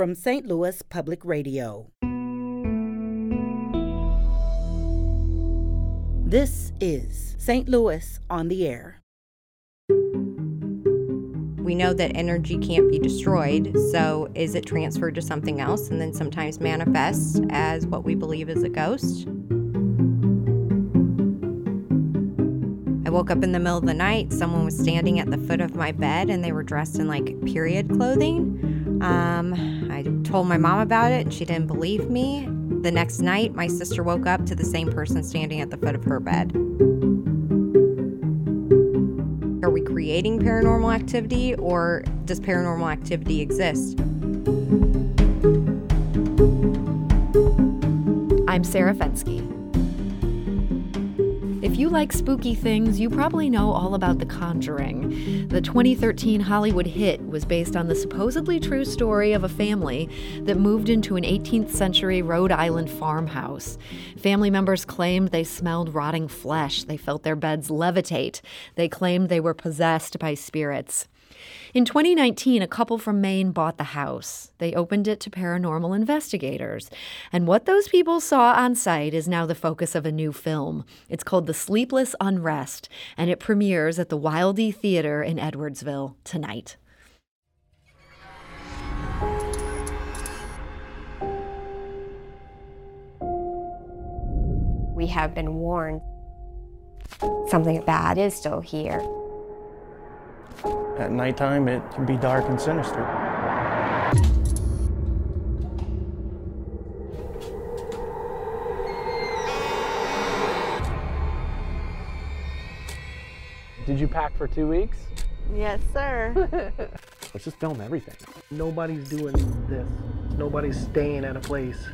from St. Louis Public Radio. This is St. Louis on the Air. We know that energy can't be destroyed, so is it transferred to something else and then sometimes manifests as what we believe is a ghost? I woke up in the middle of the night. Someone was standing at the foot of my bed and they were dressed in like period clothing. Um, I told my mom about it and she didn't believe me. The next night, my sister woke up to the same person standing at the foot of her bed. Are we creating paranormal activity or does paranormal activity exist? I'm Sarah Fenske. If you like spooky things, you probably know all about The Conjuring. The 2013 Hollywood hit was based on the supposedly true story of a family that moved into an 18th century Rhode Island farmhouse. Family members claimed they smelled rotting flesh, they felt their beds levitate, they claimed they were possessed by spirits. In 2019, a couple from Maine bought the house. They opened it to paranormal investigators. And what those people saw on site is now the focus of a new film. It's called The Sleepless Unrest, and it premieres at the Wildey Theater in Edwardsville tonight. We have been warned something bad is still here. At nighttime, it can be dark and sinister. Did you pack for two weeks? Yes, sir. Let's just film everything. Nobody's doing this. Nobody's staying at a place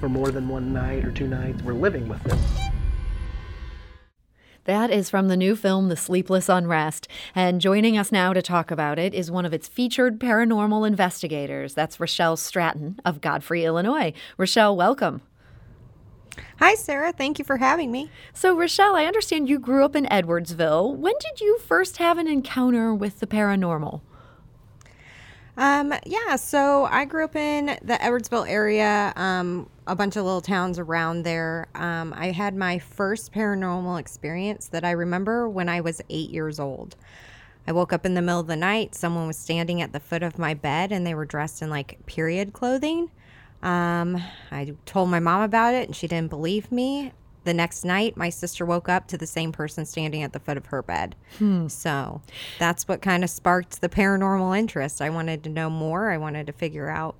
for more than one night or two nights. We're living with this. That is from the new film, The Sleepless Unrest. And joining us now to talk about it is one of its featured paranormal investigators. That's Rochelle Stratton of Godfrey, Illinois. Rochelle, welcome. Hi, Sarah. Thank you for having me. So, Rochelle, I understand you grew up in Edwardsville. When did you first have an encounter with the paranormal? Um, yeah, so I grew up in the Edwardsville area, um, a bunch of little towns around there. Um, I had my first paranormal experience that I remember when I was eight years old. I woke up in the middle of the night. Someone was standing at the foot of my bed and they were dressed in like period clothing. Um, I told my mom about it and she didn't believe me the next night, my sister woke up to the same person standing at the foot of her bed. Hmm. So that's what kind of sparked the paranormal interest. I wanted to know more. I wanted to figure out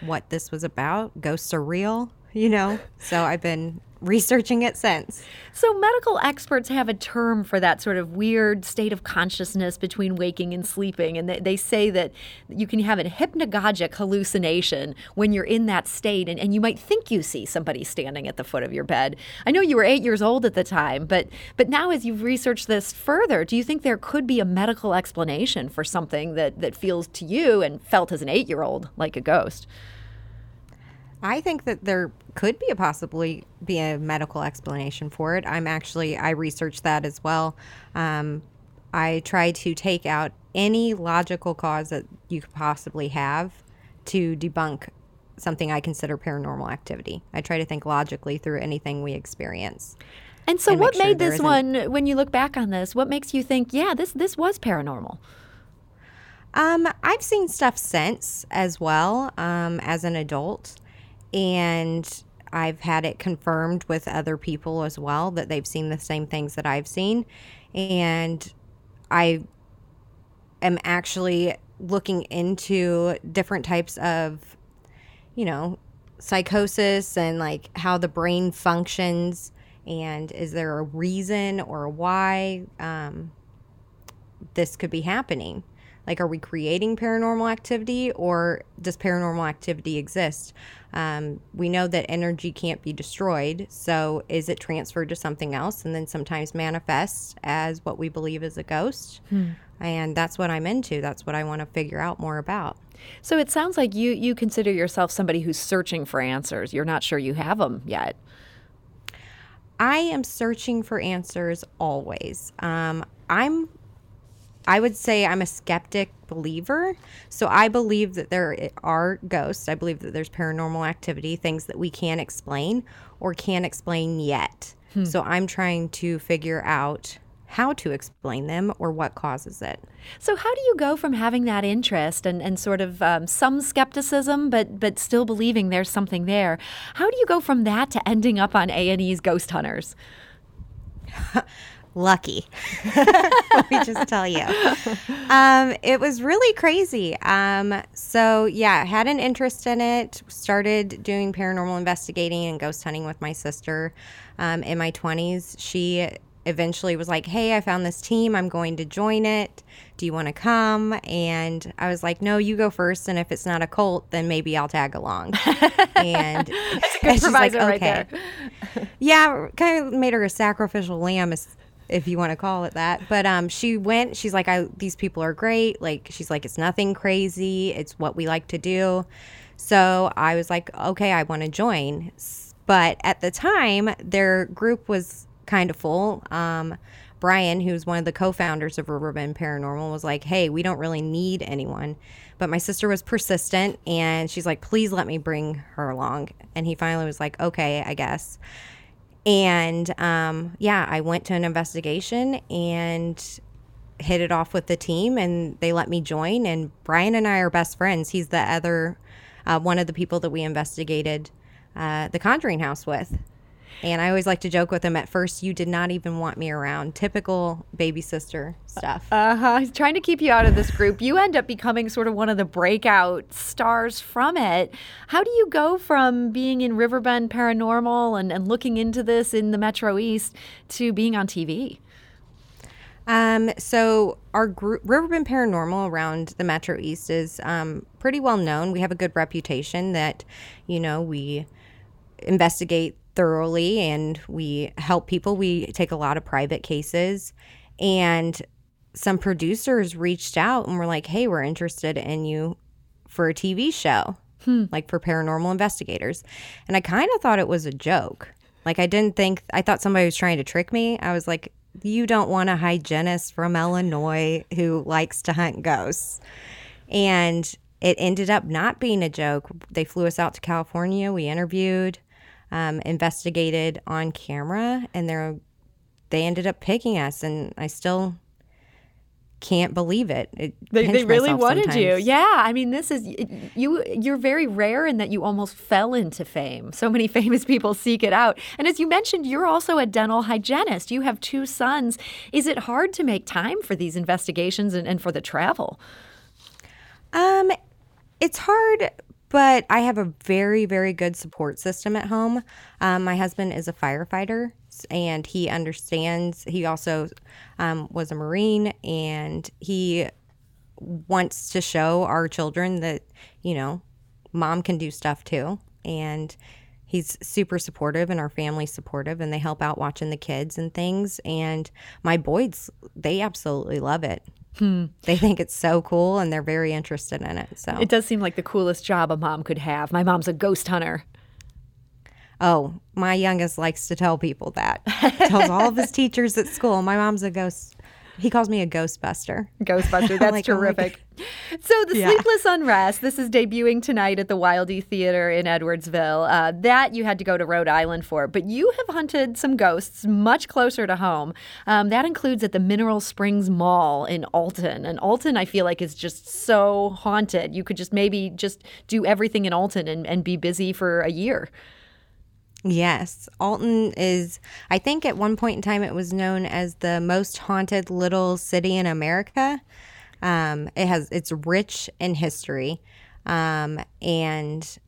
what this was about. Ghosts are real, you know? So I've been researching it since. So, medical experts have a term for that sort of weird state of consciousness between waking and sleeping. And they, they say that you can have a hypnagogic hallucination when you're in that state, and, and you might think you see somebody standing at the foot of your bed. I know you were eight years old at the time, but, but now as you've researched this further, do you think there could be a medical explanation for something that, that feels to you and felt as an eight year old like a ghost? I think that there could be a possibly be a medical explanation for it. I'm actually I researched that as well. Um, I try to take out any logical cause that you could possibly have to debunk something I consider paranormal activity. I try to think logically through anything we experience. And so, and what made sure this one? When you look back on this, what makes you think, yeah, this this was paranormal? Um, I've seen stuff since as well um, as an adult and I've had it confirmed with other people as well that they've seen the same things that I've seen. And I am actually looking into different types of, you know, psychosis and like how the brain functions. And is there a reason or why um, this could be happening? Like, are we creating paranormal activity or does paranormal activity exist? Um, we know that energy can't be destroyed. So, is it transferred to something else and then sometimes manifests as what we believe is a ghost? Hmm. And that's what I'm into. That's what I want to figure out more about. So, it sounds like you, you consider yourself somebody who's searching for answers. You're not sure you have them yet. I am searching for answers always. Um, I'm I would say I'm a skeptic believer. So I believe that there are ghosts. I believe that there's paranormal activity, things that we can't explain or can't explain yet. So I'm trying to figure out how to explain them or what causes it. So how do you go from having that interest and, and sort of um, some skepticism, but but still believing there's something there? How do you go from that to ending up on A and E's Ghost Hunters? lucky. Let me just tell you. Um, it was really crazy. Um, so, yeah, had an interest in it, started doing paranormal investigating and ghost hunting with my sister um, in my 20s. She eventually was like, Hey, I found this team. I'm going to join it. Do you want to come? And I was like, No, you go first. And if it's not a cult, then maybe I'll tag along. and That's a good like, right there. yeah, kind of made her a sacrificial lamb, if you want to call it that. But um, she went. She's like, I these people are great. Like she's like, it's nothing crazy. It's what we like to do. So I was like, okay, I want to join. But at the time, their group was kind of full. Um, Brian, who's one of the co-founders of Riverbend Paranormal, was like, "Hey, we don't really need anyone." But my sister was persistent, and she's like, "Please let me bring her along." And he finally was like, "Okay, I guess." And um, yeah, I went to an investigation and hit it off with the team, and they let me join. And Brian and I are best friends. He's the other uh, one of the people that we investigated uh, the Conjuring House with. And I always like to joke with him. At first, you did not even want me around. Typical baby sister stuff. Uh huh. He's trying to keep you out of this group. You end up becoming sort of one of the breakout stars from it. How do you go from being in Riverbend Paranormal and, and looking into this in the Metro East to being on TV? Um, so our group, Riverbend Paranormal around the Metro East is um, pretty well known. We have a good reputation that, you know, we investigate thoroughly and we help people. We take a lot of private cases, and some producers reached out and were like, "Hey, we're interested in you for a TV show." Hmm. Like for paranormal investigators. And I kind of thought it was a joke. Like, I didn't think, I thought somebody was trying to trick me. I was like, you don't want a hygienist from Illinois who likes to hunt ghosts. And it ended up not being a joke. They flew us out to California. We interviewed, um, investigated on camera, and they're, they ended up picking us. And I still can't believe it. it They, they really wanted you. Yeah, I mean, this is you. You're very rare in that you almost fell into fame. So many famous people seek it out. And as you mentioned, you're also a dental hygienist. You have two sons. Is it hard to make time for these investigations and, and for the travel? Um, it's hard, but I have a very, very good support system at home. Um, my husband is a firefighter, and he understands. He also um, was a Marine, and he wants to show our children that you know, mom can do stuff too, and. He's super supportive and our family's supportive and they help out watching the kids and things. And my boys, they absolutely love it. Hmm. They think it's so cool and they're very interested in it. So, It does seem like the coolest job a mom could have. My mom's a ghost hunter. oh, my youngest likes to tell people that. Tells all of his teachers at school, my mom's a ghost. He calls me a ghostbuster. Ghostbuster. That's Like, oh terrific. So, The Yeah. Sleepless Unrest, this is debuting tonight at the Wildey Theater in Edwardsville. Uh, that you had to go to Rhode Island for, but you have hunted some ghosts much closer to home. Um, that includes at the Mineral Springs Mall in Alton. And Alton, I feel like, is just so haunted. You could just maybe just do everything in Alton and, and be busy for a year. Yes, Alton is, I think at one point in time it was known as the most haunted little city in America. Um, it has, it's rich in history um, and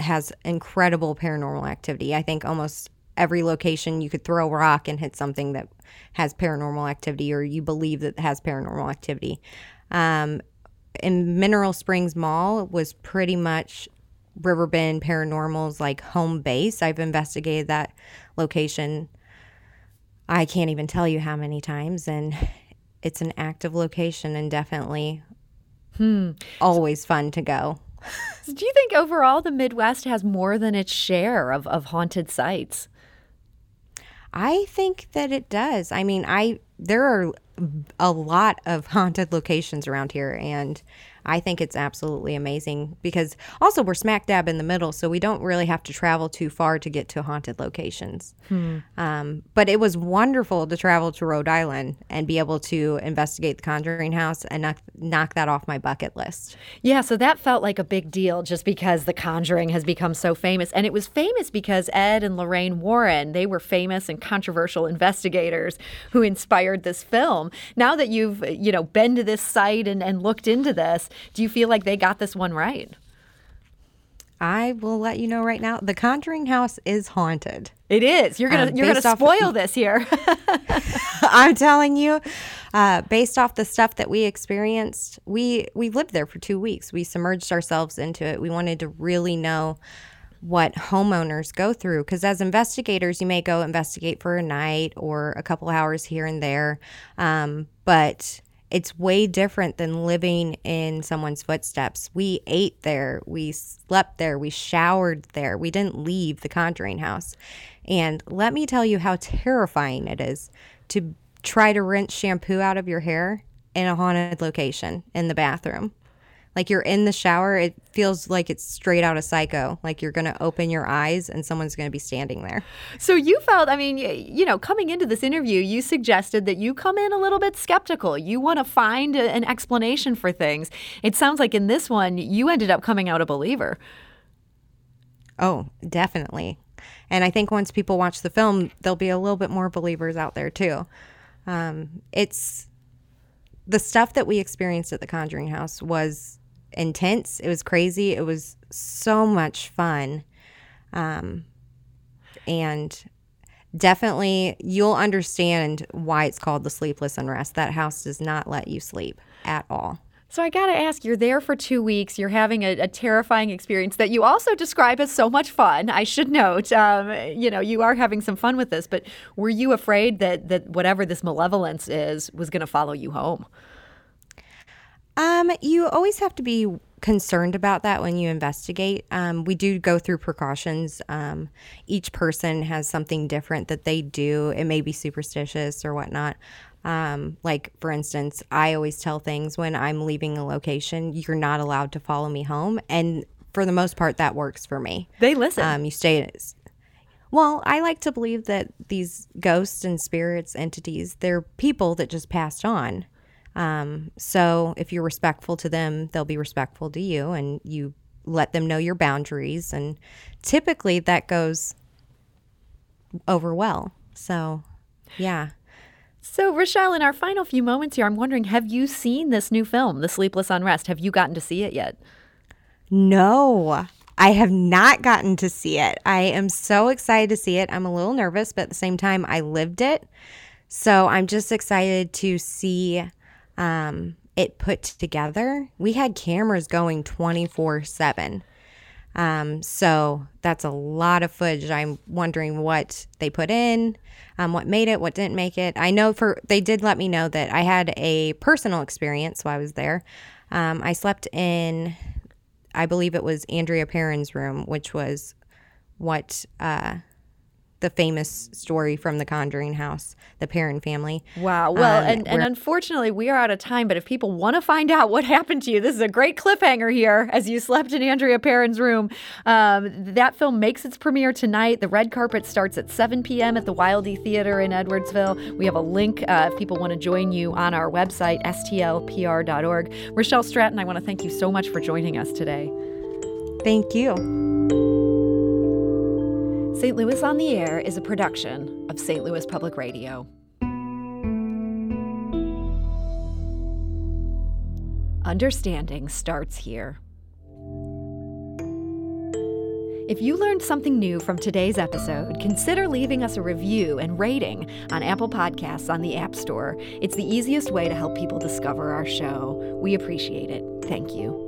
has incredible paranormal activity. I think almost every location you could throw a rock and hit something that has paranormal activity or you believe that has paranormal activity. Um, and Mineral Springs Mall was pretty much Riverbend Paranormal's like home base. I've investigated that location. I can't even tell you how many times, and it's an active location and definitely hmm. always fun to go. So do you think overall the Midwest has more than its share of, of haunted sites? I think that it does. I mean, I there are a lot of haunted locations around here and I think it's absolutely amazing because also we're smack dab in the middle, so we don't really have to travel too far to get to haunted locations. Hmm. Um, but it was wonderful to travel to Rhode Island and be able to investigate the Conjuring House and knock, knock that off my bucket list. Yeah, so that felt like a big deal just because The Conjuring has become so famous. And it was famous because Ed and Lorraine Warren, they were famous and controversial investigators who inspired this film. Now that you've, you know, been to this site and, and looked into this, do you feel like they got this one right? I will let you know right now, the Conjuring House is haunted. It is. You're gonna Um, you're gonna spoil this here. I'm telling you, uh, based off the stuff that we experienced, we we lived there for two weeks. We submerged ourselves into it. We wanted to really know what homeowners go through because as investigators, you may go investigate for a night or a couple hours here and there, um, but it's way different than living in someone's footsteps. We ate there, we slept there, we showered there. We didn't leave the Conjuring House. And let me tell you how terrifying it is to try to rinse shampoo out of your hair in a haunted location in the bathroom. Like you're in the shower, it feels like it's straight out of psycho. Like you're going to open your eyes and someone's going to be standing there. so you felt, I mean, you know, coming into this interview, you suggested that you come in a little bit skeptical. You want to find a, an explanation for things. It sounds like in this one, you ended up coming out a believer. Oh, definitely. And I think once people watch the film, there'll be a little bit more believers out there too. Um, it's the stuff that we experienced at the Conjuring House was intense. It was crazy. It was so much fun. Um, and definitely you'll understand why it's called the sleepless unrest. That house does not let you sleep at all. So I got to ask, you're there for two weeks. You're having a, a terrifying experience that you also describe as so much fun. I should note, um, you know, you are having some fun with this. But were you afraid that that whatever this malevolence is was going to follow you home? Um, you always have to be concerned about that when you investigate. Um, we do go through precautions. Um, each person has something different that they do. It may be superstitious or whatnot. Um, like for instance, I always tell things when I'm leaving a location, you're not allowed to follow me home, and for the most part, that works for me. They listen. Um, you stay. Well, I like to believe that these ghosts and spirits, entities, they're people that just passed on. Um, so if you're respectful to them, they'll be respectful to you, and you let them know your boundaries. And typically, that goes over well. So, yeah. so Rochelle, in our final few moments here, I'm wondering, have you seen this new film, The Sleepless Unrest? Have you gotten to see it yet? No, I have not gotten to see it. I am so excited to see it. I'm a little nervous, but at the same time, I lived it. So I'm just excited to see um, it put together. We had cameras going 24 7. Um, so that's a lot of footage. I'm wondering what they put in, um, what made it, what didn't make it. I know for they did let me know that I had a personal experience while I was there. Um, I slept in, I believe it was Andrea Perron's room, which was what uh, the famous story from the Conjuring House, the Perron family. Wow. Well, Um, and, and unfortunately, we are out of time. But if people want to find out what happened to you, this is a great cliffhanger here as you slept in Andrea Perron's room. Um, that film makes its premiere tonight. The red carpet starts at 7 p.m. at the Wildey Theater in Edwardsville. We have a link uh, if people want to join you on our website, stlpr.org. Rochelle Stratton, I want to thank you so much for joining us today. Thank you. St. Louis on the Air is a production of St. Louis Public Radio. Understanding starts here. If you learned something new from today's episode, consider leaving us a review and rating on Apple Podcasts on the App Store. It's the easiest way to help people discover our show. We appreciate it. Thank you.